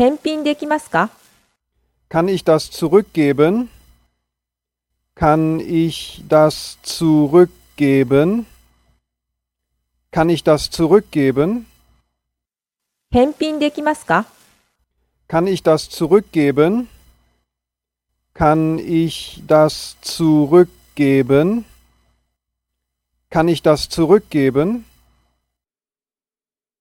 返品できますか Kann ich das zurückgeben? Kann ich das zurückgeben? Kann ich das zurückgeben? 返品できますか Kann ich das zurückgeben? Kann ich das zurückgeben? Kann ich das zurückgeben?